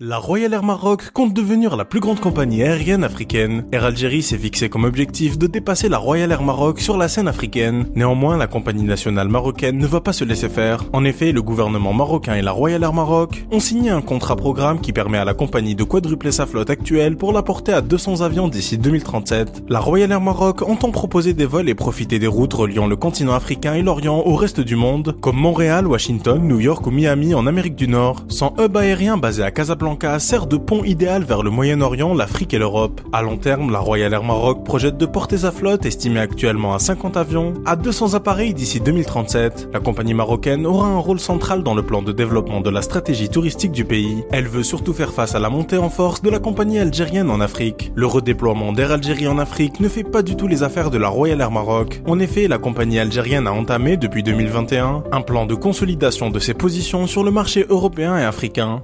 La Royal Air Maroc compte devenir la plus grande compagnie aérienne africaine. Air Algérie s'est fixé comme objectif de dépasser la Royal Air Maroc sur la scène africaine. Néanmoins, la compagnie nationale marocaine ne va pas se laisser faire. En effet, le gouvernement marocain et la Royal Air Maroc ont signé un contrat programme qui permet à la compagnie de quadrupler sa flotte actuelle pour la porter à 200 avions d'ici 2037. La Royal Air Maroc entend proposer des vols et profiter des routes reliant le continent africain et l'Orient au reste du monde, comme Montréal, Washington, New York ou Miami en Amérique du Nord. Sans hub aérien basé à Casablanca, sert de pont idéal vers le Moyen-Orient, l'Afrique et l'Europe. À long terme, la Royal Air Maroc projette de porter sa flotte, estimée actuellement à 50 avions, à 200 appareils d'ici 2037. La compagnie marocaine aura un rôle central dans le plan de développement de la stratégie touristique du pays. Elle veut surtout faire face à la montée en force de la compagnie algérienne en Afrique. Le redéploiement d'Air Algérie en Afrique ne fait pas du tout les affaires de la Royal Air Maroc. En effet, la compagnie algérienne a entamé depuis 2021 un plan de consolidation de ses positions sur le marché européen et africain.